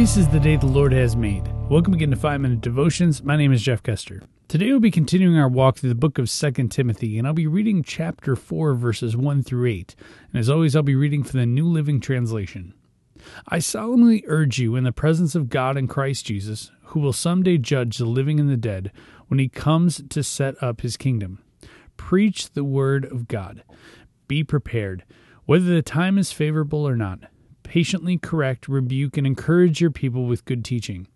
This is the day the Lord has made. Welcome again to 5 Minute Devotions. My name is Jeff Kester. Today we'll be continuing our walk through the book of 2 Timothy, and I'll be reading chapter 4, verses 1 through 8. And as always, I'll be reading from the New Living Translation. I solemnly urge you, in the presence of God and Christ Jesus, who will someday judge the living and the dead when he comes to set up his kingdom, preach the word of God. Be prepared, whether the time is favorable or not patiently correct, rebuke, and encourage your people with good teaching.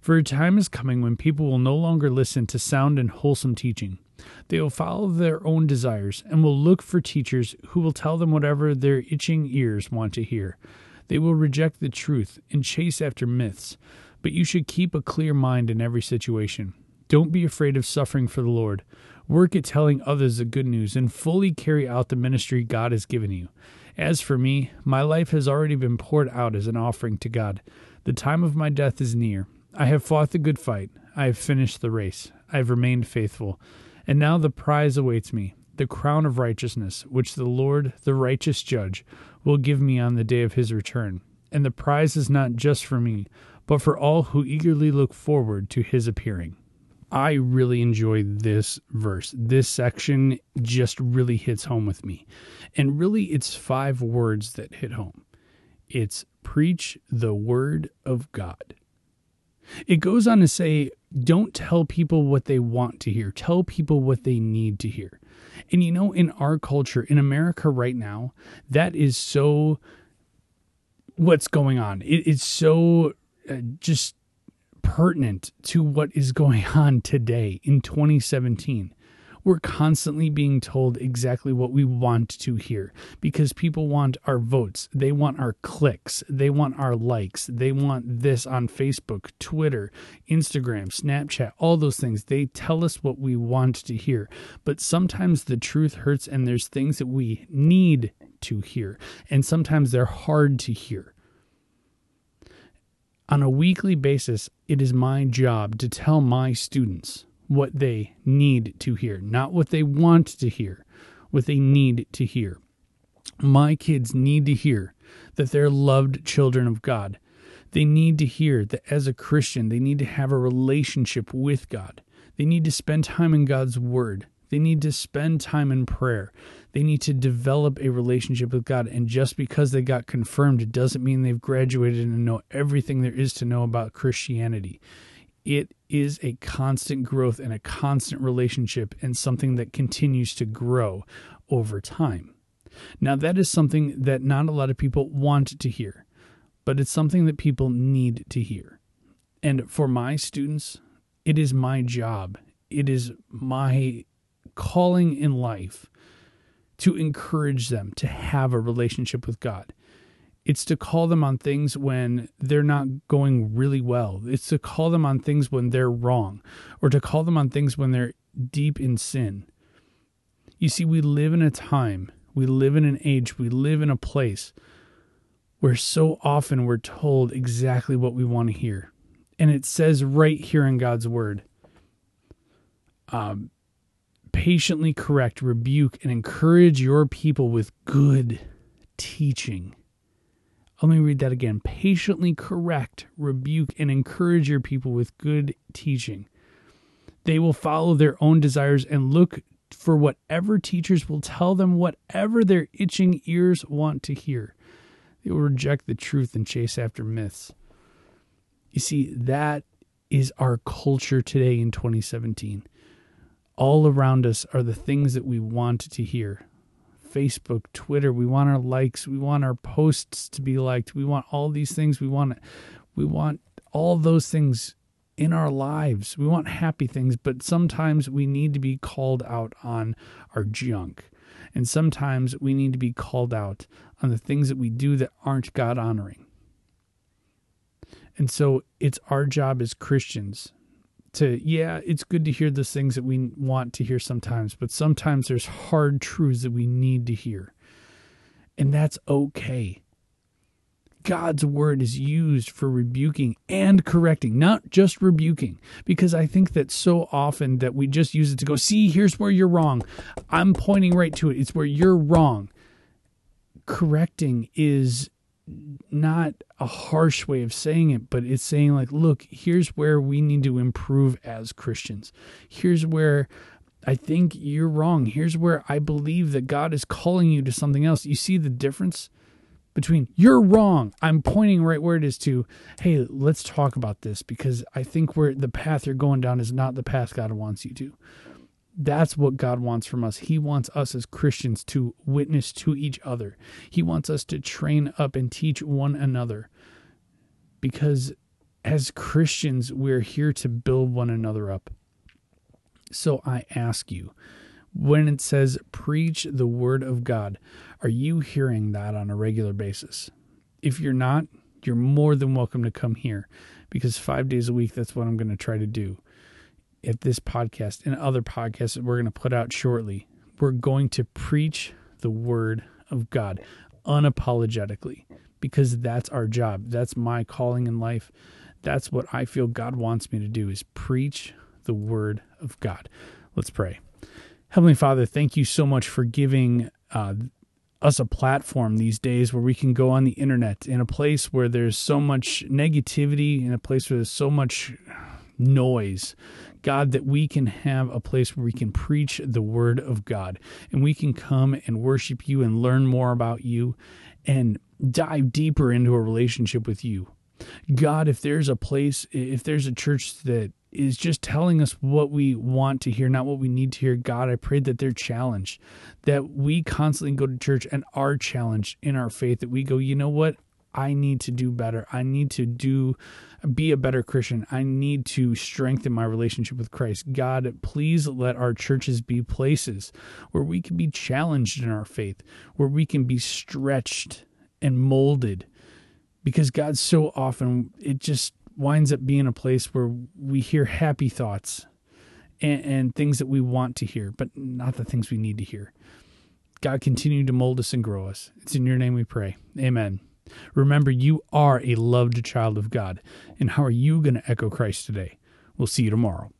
For a time is coming when people will no longer listen to sound and wholesome teaching. They will follow their own desires and will look for teachers who will tell them whatever their itching ears want to hear. They will reject the truth and chase after myths, but you should keep a clear mind in every situation. Don't be afraid of suffering for the Lord. Work at telling others the good news and fully carry out the ministry God has given you. As for me, my life has already been poured out as an offering to God. The time of my death is near. I have fought the good fight. I have finished the race. I have remained faithful. And now the prize awaits me the crown of righteousness, which the Lord, the righteous judge, will give me on the day of his return. And the prize is not just for me, but for all who eagerly look forward to his appearing. I really enjoy this verse. This section just really hits home with me. And really, it's five words that hit home it's preach the word of God. It goes on to say, don't tell people what they want to hear, tell people what they need to hear. And you know, in our culture, in America right now, that is so what's going on. It, it's so uh, just pertinent to what is going on today in 2017. We're constantly being told exactly what we want to hear because people want our votes. They want our clicks. They want our likes. They want this on Facebook, Twitter, Instagram, Snapchat, all those things. They tell us what we want to hear. But sometimes the truth hurts and there's things that we need to hear. And sometimes they're hard to hear. On a weekly basis, it is my job to tell my students what they need to hear, not what they want to hear, what they need to hear. My kids need to hear that they're loved children of God. They need to hear that as a Christian, they need to have a relationship with God. They need to spend time in God's Word. They need to spend time in prayer. They need to develop a relationship with God. And just because they got confirmed, doesn't mean they've graduated and know everything there is to know about Christianity. It is a constant growth and a constant relationship and something that continues to grow over time. Now, that is something that not a lot of people want to hear, but it's something that people need to hear. And for my students, it is my job, it is my calling in life to encourage them to have a relationship with God. It's to call them on things when they're not going really well. It's to call them on things when they're wrong, or to call them on things when they're deep in sin. You see, we live in a time, we live in an age, we live in a place where so often we're told exactly what we want to hear. And it says right here in God's word um, patiently correct, rebuke, and encourage your people with good teaching. Let me read that again. Patiently correct, rebuke, and encourage your people with good teaching. They will follow their own desires and look for whatever teachers will tell them whatever their itching ears want to hear. They will reject the truth and chase after myths. You see, that is our culture today in 2017 all around us are the things that we want to hear. Facebook, Twitter, we want our likes, we want our posts to be liked. We want all these things. We want we want all those things in our lives. We want happy things, but sometimes we need to be called out on our junk. And sometimes we need to be called out on the things that we do that aren't God honoring. And so it's our job as Christians to yeah it's good to hear those things that we want to hear sometimes but sometimes there's hard truths that we need to hear and that's okay God's word is used for rebuking and correcting, not just rebuking, because I think that so often that we just use it to go, see, here's where you're wrong. I'm pointing right to it. It's where you're wrong. Correcting is not a harsh way of saying it, but it's saying, like, look, here's where we need to improve as Christians. Here's where I think you're wrong. Here's where I believe that God is calling you to something else. You see the difference between you're wrong. I'm pointing right where it is to, hey, let's talk about this because I think where the path you're going down is not the path God wants you to. That's what God wants from us. He wants us as Christians to witness to each other. He wants us to train up and teach one another. Because as Christians, we're here to build one another up. So I ask you, when it says preach the word of God, are you hearing that on a regular basis? If you're not, you're more than welcome to come here because five days a week, that's what I'm going to try to do at this podcast and other podcasts that we're going to put out shortly. We're going to preach the word of God unapologetically because that's our job. That's my calling in life. That's what I feel God wants me to do is preach the word of God. Let's pray. Heavenly Father, thank you so much for giving uh, us a platform these days where we can go on the internet in a place where there's so much negativity, in a place where there's so much noise. God, that we can have a place where we can preach the word of God and we can come and worship you and learn more about you and dive deeper into a relationship with you. God, if there's a place, if there's a church that is just telling us what we want to hear, not what we need to hear. God, I pray that they're challenged, that we constantly go to church and are challenged in our faith, that we go, you know what? I need to do better. I need to do be a better Christian. I need to strengthen my relationship with Christ. God, please let our churches be places where we can be challenged in our faith, where we can be stretched and molded. Because God so often it just winds up being a place where we hear happy thoughts and, and things that we want to hear, but not the things we need to hear. God, continue to mold us and grow us. It's in your name we pray. Amen. Remember, you are a loved child of God. And how are you going to echo Christ today? We'll see you tomorrow.